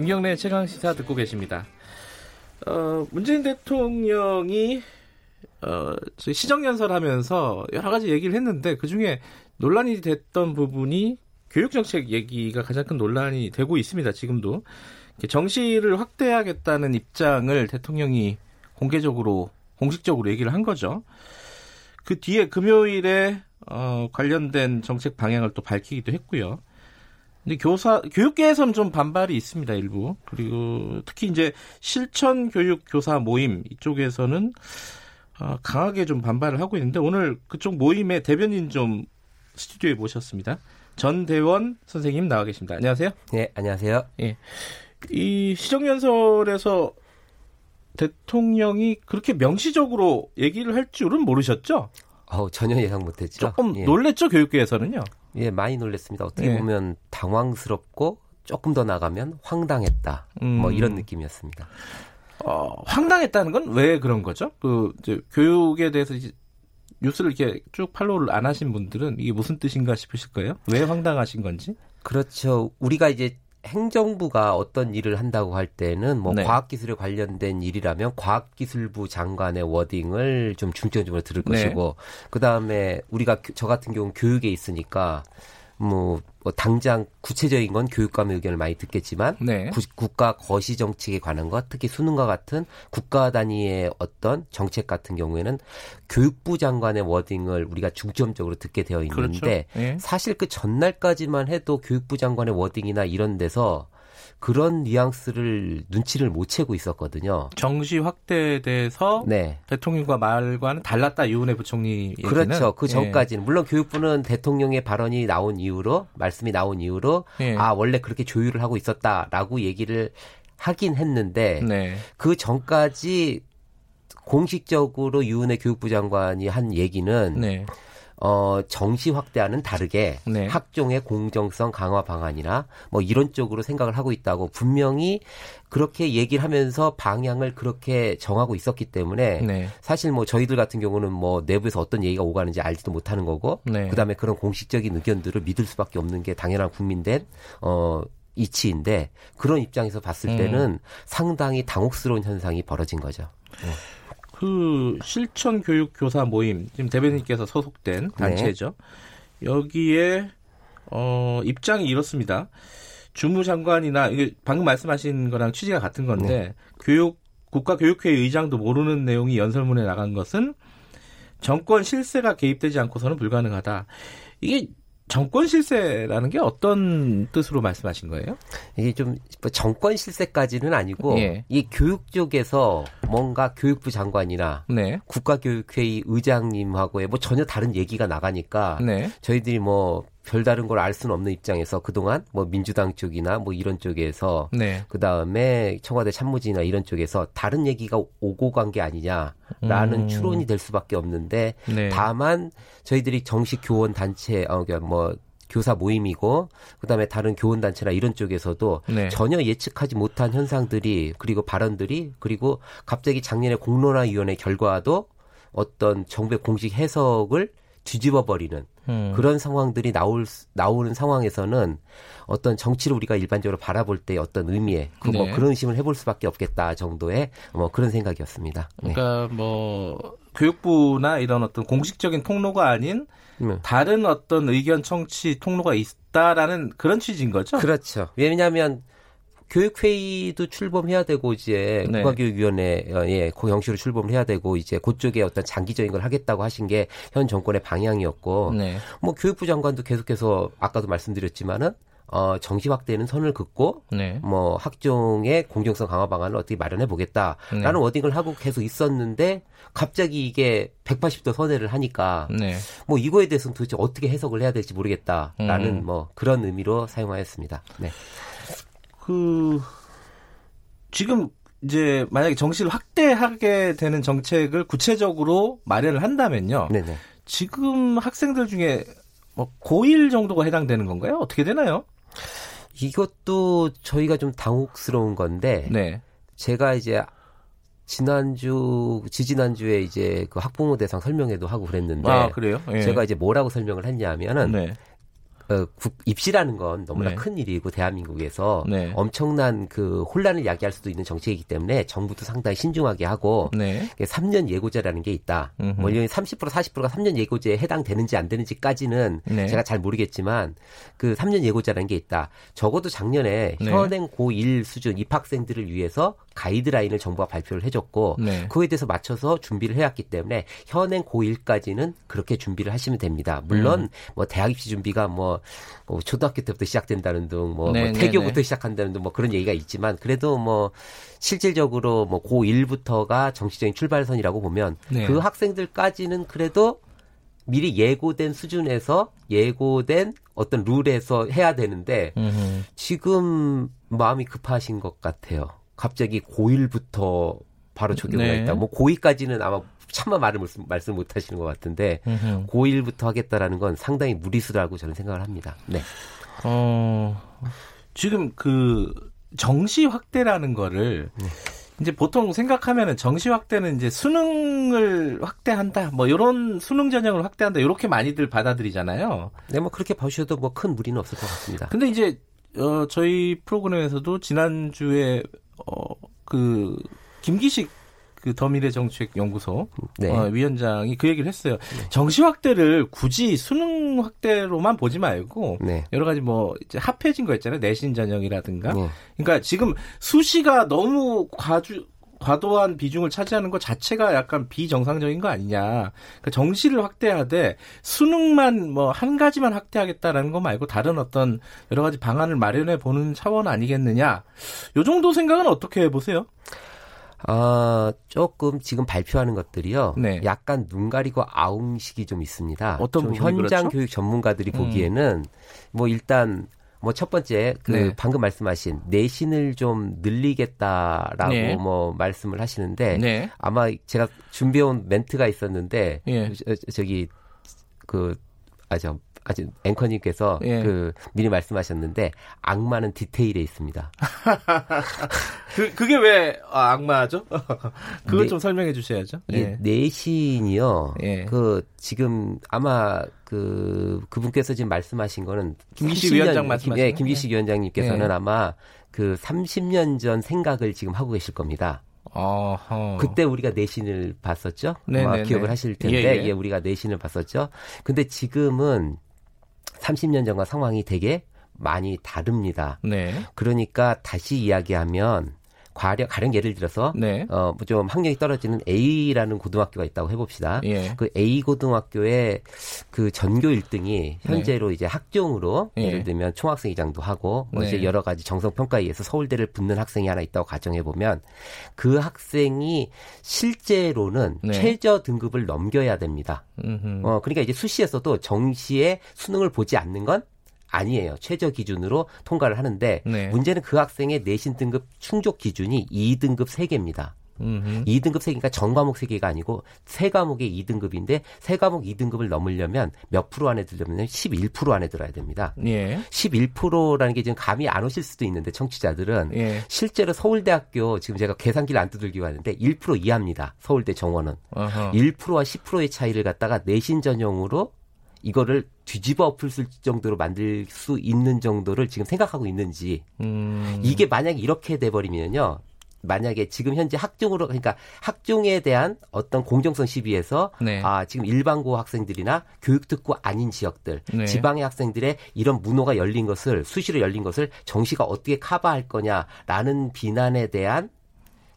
김경래 최강 시사 듣고 계십니다. 어, 문재인 대통령이 어, 시정연설하면서 여러 가지 얘기를 했는데 그 중에 논란이 됐던 부분이 교육정책 얘기가 가장 큰 논란이 되고 있습니다. 지금도 정시를 확대하겠다는 입장을 대통령이 공개적으로 공식적으로 얘기를 한 거죠. 그 뒤에 금요일에 어, 관련된 정책 방향을 또 밝히기도 했고요. 근데 교사 교육계에서는 좀 반발이 있습니다 일부 그리고 특히 이제 실천 교육 교사 모임 이쪽에서는 어, 강하게 좀 반발을 하고 있는데 오늘 그쪽 모임의 대변인 좀 스튜디오에 모셨습니다. 전 대원 선생님 나와 계십니다. 안녕하세요. 네, 안녕하세요. 예. 이 시정연설에서 대통령이 그렇게 명시적으로 얘기를 할 줄은 모르셨죠? 어, 전혀 예상 못했죠. 조금 예. 놀랬죠 교육계에서는요. 예, 많이 놀랬습니다. 어떻게 예. 보면 당황스럽고 조금 더 나가면 황당했다. 뭐 음. 뭐 이런 느낌이었습니다. 어, 황당했다는 건 왜 그런 거죠? 그 이제 교육에 대해서 이제 뉴스를 이렇게 쭉 팔로우를 안 하신 분들은 이게 무슨 뜻인가 싶으실 거예요? 왜 황당하신 건지? 그렇죠. 우리가 이제 행정부가 어떤 일을 한다고 할 때는 뭐 네. 과학기술에 관련된 일이라면 과학기술부 장관의 wording을 좀 중점적으로 들을 네. 것이고 그 다음에 우리가 저 같은 경우 는 교육에 있으니까 뭐, 뭐 당장 구체적인 건 교육감의 의견을 많이 듣겠지만 네. 구, 국가 거시 정책에 관한 것, 특히 수능과 같은 국가 단위의 어떤 정책 같은 경우에는 교육부 장관의 wording을 우리가 중점적으로 듣게 되어 있는데 그렇죠. 네. 사실 그 전날까지만 해도 교육부 장관의 wording이나 이런 데서 그런 뉘앙스를 눈치를 못 채고 있었거든요. 정시 확대에 대해서 네. 대통령과 말과는 달랐다 유은혜 부총리 얘기는. 그렇죠. 그 예. 전까지는 예. 물론 교육부는 대통령의 발언이 나온 이후로 말씀이 나온 이후로 예. 아 원래 그렇게 조율을 하고 있었다라고 얘기를 하긴 했는데 네. 그 전까지 공식적으로 유은혜 교육부 장관이 한 얘기는 네. 어, 정시 확대와는 다르게 네. 학종의 공정성 강화 방안이나 뭐 이런 쪽으로 생각을 하고 있다고 분명히 그렇게 얘기를 하면서 방향을 그렇게 정하고 있었기 때문에 네. 사실 뭐 저희들 같은 경우는 뭐 내부에서 어떤 얘기가 오가는지 알지도 못하는 거고 네. 그다음에 그런 공식적인 의견들을 믿을 수밖에 없는 게 당연한 국민된 어 이치인데 그런 입장에서 봤을 음. 때는 음. 상당히 당혹스러운 현상이 벌어진 거죠. 네. 그 실천 교육 교사 모임 지금 대변인께서 소속된 네. 단체죠. 네. 여기에 어 입장이 이렇습니다. 주무 장관이나 이게 방금 말씀하신 거랑 취지가 같은 건데 네. 교육 국가교육회 의장도 모르는 내용이 연설문에 나간 것은 정권 실세가 개입되지 않고서는 불가능하다. 이게 정권 실세라는 게 어떤 뜻으로 말씀하신 거예요? 이게 좀뭐 정권 실세까지는 아니고 예. 이 교육 쪽에서 뭔가 교육부 장관이나 네. 국가교육회의 의장님하고의 뭐 전혀 다른 얘기가 나가니까 네. 저희들이 뭐 별다른 걸 알 수는 없는 입장에서 그동안 뭐 민주당 쪽이나 뭐 이런 쪽에서 네. 그 다음에 청와대 참모진이나 이런 쪽에서 다른 얘기가 오고 간 게 아니냐라는 음. 추론이 될 수밖에 없는데 네. 다만 저희들이 정식 교원 단체 어 그러니까 뭐 교사 모임이고 그다음에 다른 교원 단체나 이런 쪽에서도 네. 전혀 예측하지 못한 현상들이 그리고 발언들이 그리고 갑자기 작년에 공론화 위원회 결과도 어떤 정부의 공식 해석을 뒤집어 버리는 음. 그런 상황들이 나올 나오는 상황에서는 어떤 정치를 우리가 일반적으로 바라볼 때 어떤 의미에 그 뭐 네. 그런 의심을 해볼 수밖에 없겠다 정도의 뭐 그런 생각이었습니다. 네. 그러니까 뭐 교육부나 이런 어떤 공식적인 통로가 아닌 네. 다른 어떤 의견 청취 통로가 있다라는 그런 취지인 거죠. 그렇죠. 왜냐하면 교육회의도 출범해야 되고 이제 네. 국가교육위원회에 고영시로 출범을 해야 되고 이제 그쪽에 어떤 장기적인 걸 하겠다고 하신 게 현 정권의 방향이었고 네. 뭐 교육부 장관도 계속해서 아까도 말씀드렸지만은 어, 정시 확대는 선을 긋고 네. 뭐 학종의 공정성 강화 방안을 어떻게 마련해 보겠다라는 네. 워딩을 하고 계속 있었는데 갑자기 이게 180도 선회를 하니까 네. 뭐 이거에 대해서는 도대체 어떻게 해석을 해야 될지 모르겠다라는 음. 뭐 그런 의미로 사용하였습니다. 네. 그 지금 이제 만약에 정시를 확대하게 되는 정책을 구체적으로 마련을 한다면요. 네네. 지금 학생들 중에 뭐 고1 정도가 해당되는 건가요? 어떻게 되나요? 이것도 저희가 좀 당혹스러운 건데 네. 제가 이제 지난주 지지난주에 이제 그 학부모 대상 설명회도 하고 그랬는데 아, 그래요? 예. 제가 이제 뭐라고 설명을 했냐면은 네. 어, 국, 입시라는 건 너무나 네. 큰 일이고 대한민국에서 네. 엄청난 그 혼란을 야기할 수도 있는 정책이기 때문에 정부도 상당히 신중하게 하고 네. 3년 예고제라는 게 있다. 음흠. 뭐 30% 40%가 3년 예고제에 해당되는지 안 되는지까지는 네. 제가 잘 모르겠지만 그 3년 예고제라는 게 있다. 적어도 작년에 네. 현행 고1 수준 입학생들을 위해서 가이드라인을 정부가 발표를 해줬고 네. 그에 대해서 맞춰서 준비를 해왔기 때문에 현행 고1까지는 그렇게 준비를 하시면 됩니다. 물론 음. 뭐 대학 입시 준비가 뭐, 뭐 초등학교 때부터 시작된다는 등, 뭐, 뭐 네, 네, 태교부터 네. 시작한다는 등 뭐 그런 얘기가 있지만 그래도 뭐 실질적으로 뭐 고1부터가 정치적인 출발선이라고 보면 네. 그 학생들까지는 그래도 미리 예고된 수준에서 예고된 어떤 룰에서 해야 되는데 음흠. 지금 마음이 급하신 것 같아요. 갑자기 고1부터 바로 적용을 네. 했다. 뭐 고2까지는 아마 차마 말을 말씀 못 하시는 것 같은데 음흠. 고1부터 하겠다라는 건 상당히 무리수라고 저는 생각을 합니다. 네. 어, 지금 그 정시 확대라는 거를 네. 이제 보통 생각하면은 정시 확대는 이제 수능을 확대한다, 뭐 이런 수능 전형을 확대한다 이렇게 많이들 받아들이잖아요. 네, 뭐 그렇게 보셔도 뭐 큰 무리는 없을 것 같습니다. 근데 이제 어, 저희 프로그램에서도 지난 주에 어, 그 김기식 그 더미래 정책 연구소 네. 어, 위원장이 그 얘기를 했어요. 네. 정시 확대를 굳이 수능 확대로만 보지 말고 네. 여러 가지 뭐 이제 합해진 거 있잖아요. 내신 전형이라든가. 네. 그러니까 지금 수시가 너무 과주 과도한 비중을 차지하는 것 자체가 약간 비정상적인 거 아니냐. 그러니까 정시를 확대하되 수능만 뭐 한 가지만 확대하겠다라는 거 말고 다른 어떤 여러 가지 방안을 마련해 보는 차원 아니겠느냐. 요 정도 생각은 어떻게 보세요? 어, 조금 지금 발표하는 것들이요. 네. 약간 눈 가리고 아웅식이 좀 있습니다. 어떤 좀 현장 그렇죠? 교육 전문가들이 음. 보기에는 뭐 일단 뭐 첫 번째 그 네. 방금 말씀하신 내신을 좀 늘리겠다라고 네. 뭐 말씀을 하시는데 네. 아마 제가 준비해온 멘트가 있었는데 예. 저기 그 아저 아직 앵커님께서 예. 그 미리 말씀하셨는데 악마는 디테일에 있습니다. 그 그게 왜 아, 악마죠? 그걸 네, 좀 설명해 주셔야죠. 예. 내신이요. 예. 그 지금 아마 그 그분께서 지금 말씀하신 거는 김기식 위원장 말씀 예, 김기식 위원장님께서는 예. 아마 그 30년 전 생각을 지금 하고 계실 겁니다. 어허. 그때 우리가 내신을 봤었죠. 아마 기억을 하실 텐데, 예, 예. 예, 우리가 내신을 봤었죠. 근데 지금은 30년 전과 상황이 되게 많이 다릅니다. 네. 그러니까 다시 이야기하면 가령, 가령 예를 들어서 네. 어, 뭐좀 학력이 떨어지는 A라는 고등학교가 있다고 해봅시다. 예. 그 A 고등학교의 그 전교 1등이 현재로 네. 이제 학종으로 예. 를 들면 총학생회장도 하고 뭐 네. 이제 여러 가지 정성 평가에 의해서 서울대를 붙는 학생이 하나 있다고 가정해 보면 그 학생이 실제로는 네. 최저 등급을 넘겨야 됩니다. 음흠. 어 그러니까 이제 수시에서도 정시에 수능을 보지 않는 건 아니에요. 최저 기준으로 통과를 하는데 네. 문제는 그 학생의 내신 등급 충족 기준이 2등급 3개입니다. 음흠. 2등급 3개가 전 과목 3개가 아니고 세 과목의 2등급인데 세 과목 2등급을 넘으려면 몇 프로 안에 들려면 11% 안에 들어야 됩니다. 예. 11%라는 게 지금 감이 안 오실 수도 있는데 청취자들은 예. 실제로 서울대학교 지금 제가 계산기를 안 두들기고 하는데 1% 이하입니다. 서울대 정원은. 어허. 1%와 10%의 차이를 갖다가 내신 전형으로 이거를 뒤집어 엎을 정도로 만들 수 있는 정도를 지금 생각하고 있는지 음. 이게 만약에 이렇게 돼버리면요 만약에 지금 현재 학종으로 그러니까 학종에 대한 어떤 공정성 시비에서 네. 아 지금 일반고 학생들이나 교육특구 아닌 지역들 네. 지방의 학생들의 이런 문호가 열린 것을 수시로 열린 것을 정시가 어떻게 커버할 거냐라는 비난에 대한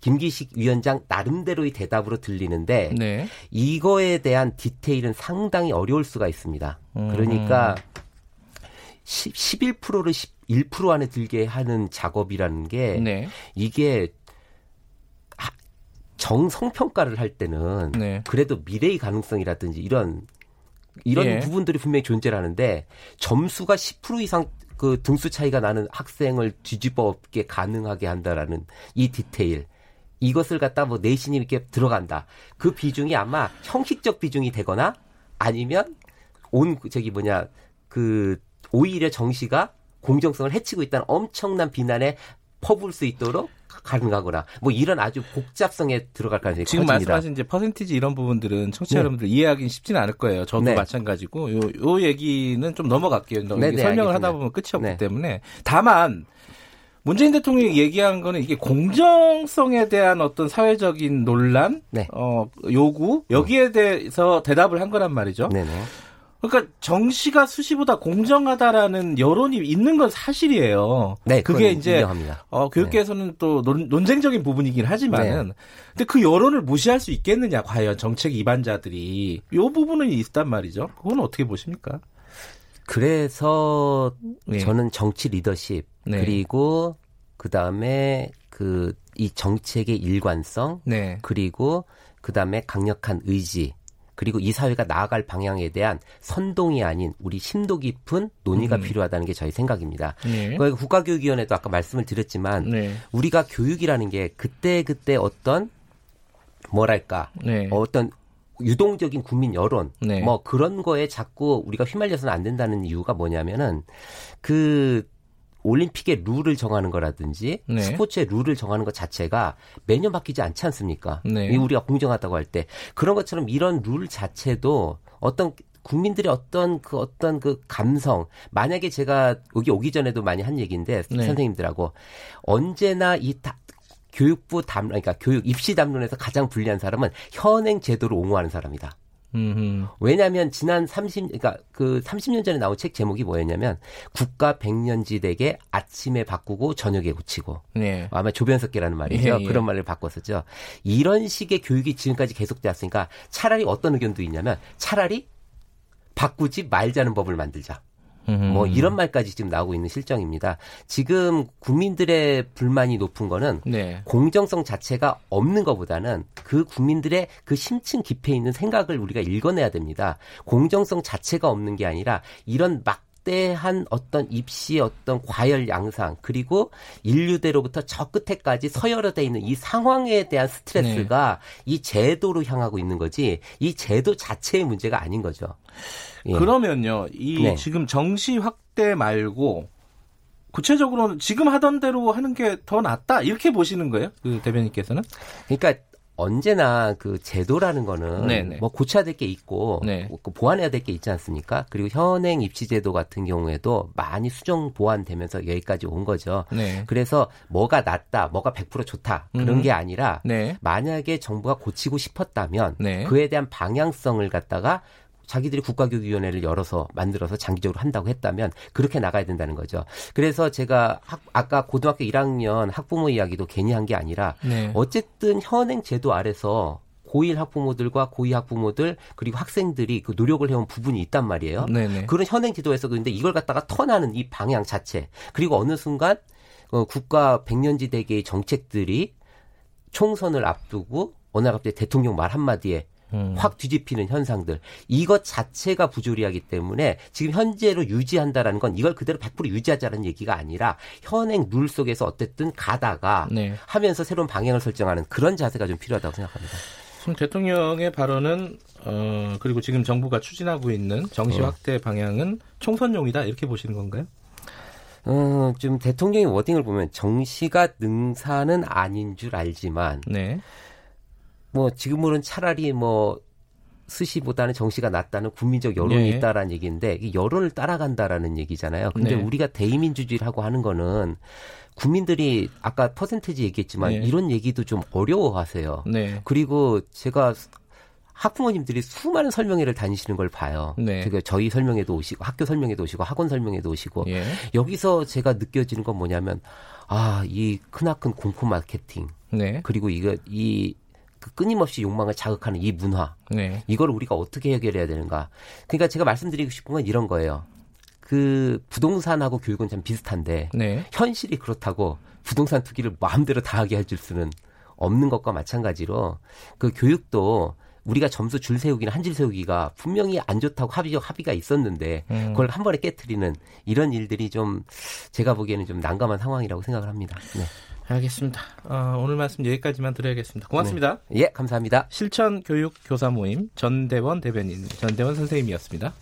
김기식 위원장 나름대로의 대답으로 들리는데 네. 이거에 대한 디테일은 상당히 어려울 수가 있습니다. 음. 그러니까 10, 11%를 11% 안에 들게 하는 작업이라는 게 네. 이게 정성평가를 할 때는 네. 그래도 미래의 가능성이라든지 이런 이런 예. 부분들이 분명히 존재하는데 점수가 10% 이상 그 등수 차이가 나는 학생을 뒤집어 엎게 가능하게 한다라는 이 디테일. 이것을 갖다 뭐 내신이 이렇게 들어간다. 그 비중이 아마 형식적 비중이 되거나 아니면 온 저기 뭐냐 그 오히려 정시가 공정성을 해치고 있다는 엄청난 비난에 퍼부을 수 있도록 가능하거나 뭐 이런 아주 복잡성에 들어갈 가능성이 지금 커집니다. 말씀하신 이제 퍼센티지 이런 부분들은 청취자 네. 여러분들 이해하기는 쉽지는 않을 거예요. 저도 네. 마찬가지고 요, 요 얘기는 좀 넘어갈게요. 네, 네, 설명을 알겠습니다. 하다 보면 끝이 없기 네. 때문에 다만 문재인 대통령이 얘기한 거는 이게 공정성에 대한 어떤 사회적인 논란, 네. 어, 요구 여기에 대해서 대답을 한 거란 말이죠. 네네. 그러니까 정시가 수시보다 공정하다라는 여론이 있는 건 사실이에요. 네, 그게 이제 인정합니다. 어, 교육계에서는 네. 또 논, 논쟁적인 부분이긴 하지만은, 네. 근데 그 여론을 무시할 수 있겠느냐 과연 정책 위반자들이 요 부분은 있단 말이죠. 그건 어떻게 보십니까? 그래서 네. 저는 정치 리더십 네. 그리고 그 다음에 그 이 정책의 일관성 네. 그리고 그 다음에 강력한 의지 그리고 이 사회가 나아갈 방향에 대한 선동이 아닌 우리 심도 깊은 논의가 음. 필요하다는 게 저희 생각입니다. 네. 그러니까 국가교육위원회도 아까 말씀을 드렸지만 네. 우리가 교육이라는 게 그때 그때 어떤 뭐랄까 네. 어떤 유동적인 국민 여론 네. 뭐 그런 거에 자꾸 우리가 휘말려서는 안 된다는 이유가 뭐냐면은 그 올림픽의 룰을 정하는 거라든지 네. 스포츠의 룰을 정하는 것 자체가 매년 바뀌지 않지 않습니까? 네. 우리가 공정하다고 할 때 그런 것처럼 이런 룰 자체도 어떤 국민들의 어떤 그 어떤 그 감성 만약에 제가 여기 오기 전에도 많이 한 얘기인데 네. 선생님들하고 언제나 이 다, 교육부 담 그러니까 교육 입시 담론에서 가장 불리한 사람은 현행 제도를 옹호하는 사람이다. 왜냐하면 지난 30, 그러니까 그 30년 전에 나온 책 제목이 뭐였냐면 국가 백년지대게 아침에 바꾸고 저녁에 고치고 네. 아마 조변석계라는 말이죠. 예, 예. 그런 말을 바꿨었죠. 이런 식의 교육이 지금까지 계속되었으니까 차라리 어떤 의견도 있냐면 차라리 바꾸지 말자는 법을 만들자. 뭐 이런 말까지 지금 나오고 있는 실정입니다. 지금 국민들의 불만이 높은 거는 네. 공정성 자체가 없는 것보다는 그 국민들의 그 심층 깊이 있는 생각을 우리가 읽어내야 됩니다. 공정성 자체가 없는 게 아니라 이런 막 막대한 어떤 입시의 어떤 과열 양상 그리고 인류대로부터 저 끝에까지 서열화돼 있는 이 상황에 대한 스트레스가 네. 이 제도로 향하고 있는 거지 이 제도 자체의 문제가 아닌 거죠. 예. 그러면요, 이 네. 지금 정시 확대 말고 구체적으로는 지금 하던 대로 하는 게 더 낫다 이렇게 보시는 거예요, 그 대변인께서는? 그러니까 언제나 그 제도라는 거는 네네. 뭐 고쳐야 될 게 있고 네. 뭐그 보완해야 될 게 있지 않습니까? 그리고 현행 입시 제도 같은 경우에도 많이 수정 보완되면서 여기까지 온 거죠. 네. 그래서 뭐가 낫다, 뭐가 100% 좋다 그런 음. 게 아니라 네. 만약에 정부가 고치고 싶었다면 네. 그에 대한 방향성을 갖다가 자기들이 국가교육위원회를 열어서 만들어서 장기적으로 한다고 했다면 그렇게 나가야 된다는 거죠. 그래서 제가 학, 아까 고등학교 1학년 학부모 이야기도 괜히 한 게 아니라 네. 어쨌든 현행 제도 아래서 고1 학부모들과 고2 학부모들 그리고 학생들이 그 노력을 해온 부분이 있단 말이에요. 네네. 그런 현행 제도에서 근데 이걸 갖다가 터나는 이 방향 자체 그리고 어느 순간 어, 국가 백년지대계의 정책들이 총선을 앞두고 어느 날 갑자기 대통령 말 한마디에 음. 확 뒤집히는 현상들 이것 자체가 부조리하기 때문에 지금 현재로 유지한다라는 건 이걸 그대로 100% 유지하자는 얘기가 아니라 현행 룰 속에서 어쨌든 가다가 네. 하면서 새로운 방향을 설정하는 그런 자세가 좀 필요하다고 생각합니다. 지금 대통령의 발언은 어 그리고 지금 정부가 추진하고 있는 정시 어. 확대 방향은 총선용이다 이렇게 보시는 건가요? 어, 좀 대통령의 워딩을 보면 정시가 능사는 아닌 줄 알지만 네. 뭐 지금으로는 차라리 뭐 스시보다는 정시가 낫다는 국민적 여론이 네. 있다라는 얘기인데 이 여론을 따라간다라는 얘기잖아요. 근데 네. 우리가 대의민주주의라고 하는 거는 국민들이 아까 퍼센테지 얘기했지만 네. 이런 얘기도 좀 어려워하세요. 네. 그리고 제가 학부모님들이 수많은 설명회를 다니시는 걸 봐요. 네. 그러니까 저희 설명회도 오시고 학교 설명회도 오시고 학원 설명회도 오시고 예. 여기서 제가 느껴지는 건 뭐냐면 아 이 크나큰 공포 마케팅 네. 그리고 이거 이 그 끊임없이 욕망을 자극하는 이 문화. 네. 이걸 우리가 어떻게 해결해야 되는가. 그러니까 제가 말씀드리고 싶은 건 이런 거예요. 그 부동산하고 교육은 참 비슷한데 네. 현실이 그렇다고 부동산 투기를 마음대로 다 하게 해줄 수는 없는 것과 마찬가지로 그 교육도 우리가 점수 줄 세우기는 한줄 세우기가 분명히 안 좋다고 합의적 합의가 있었는데 음. 그걸 한 번에 깨뜨리는 이런 일들이 좀 제가 보기에는 좀 난감한 상황이라고 생각을 합니다. 네. 알겠습니다. 어, 오늘 말씀 여기까지만 드려야겠습니다. 고맙습니다. 네. 예, 감사합니다. 실천 교육 교사 모임 전대원 대변인 전대원 선생님이었습니다.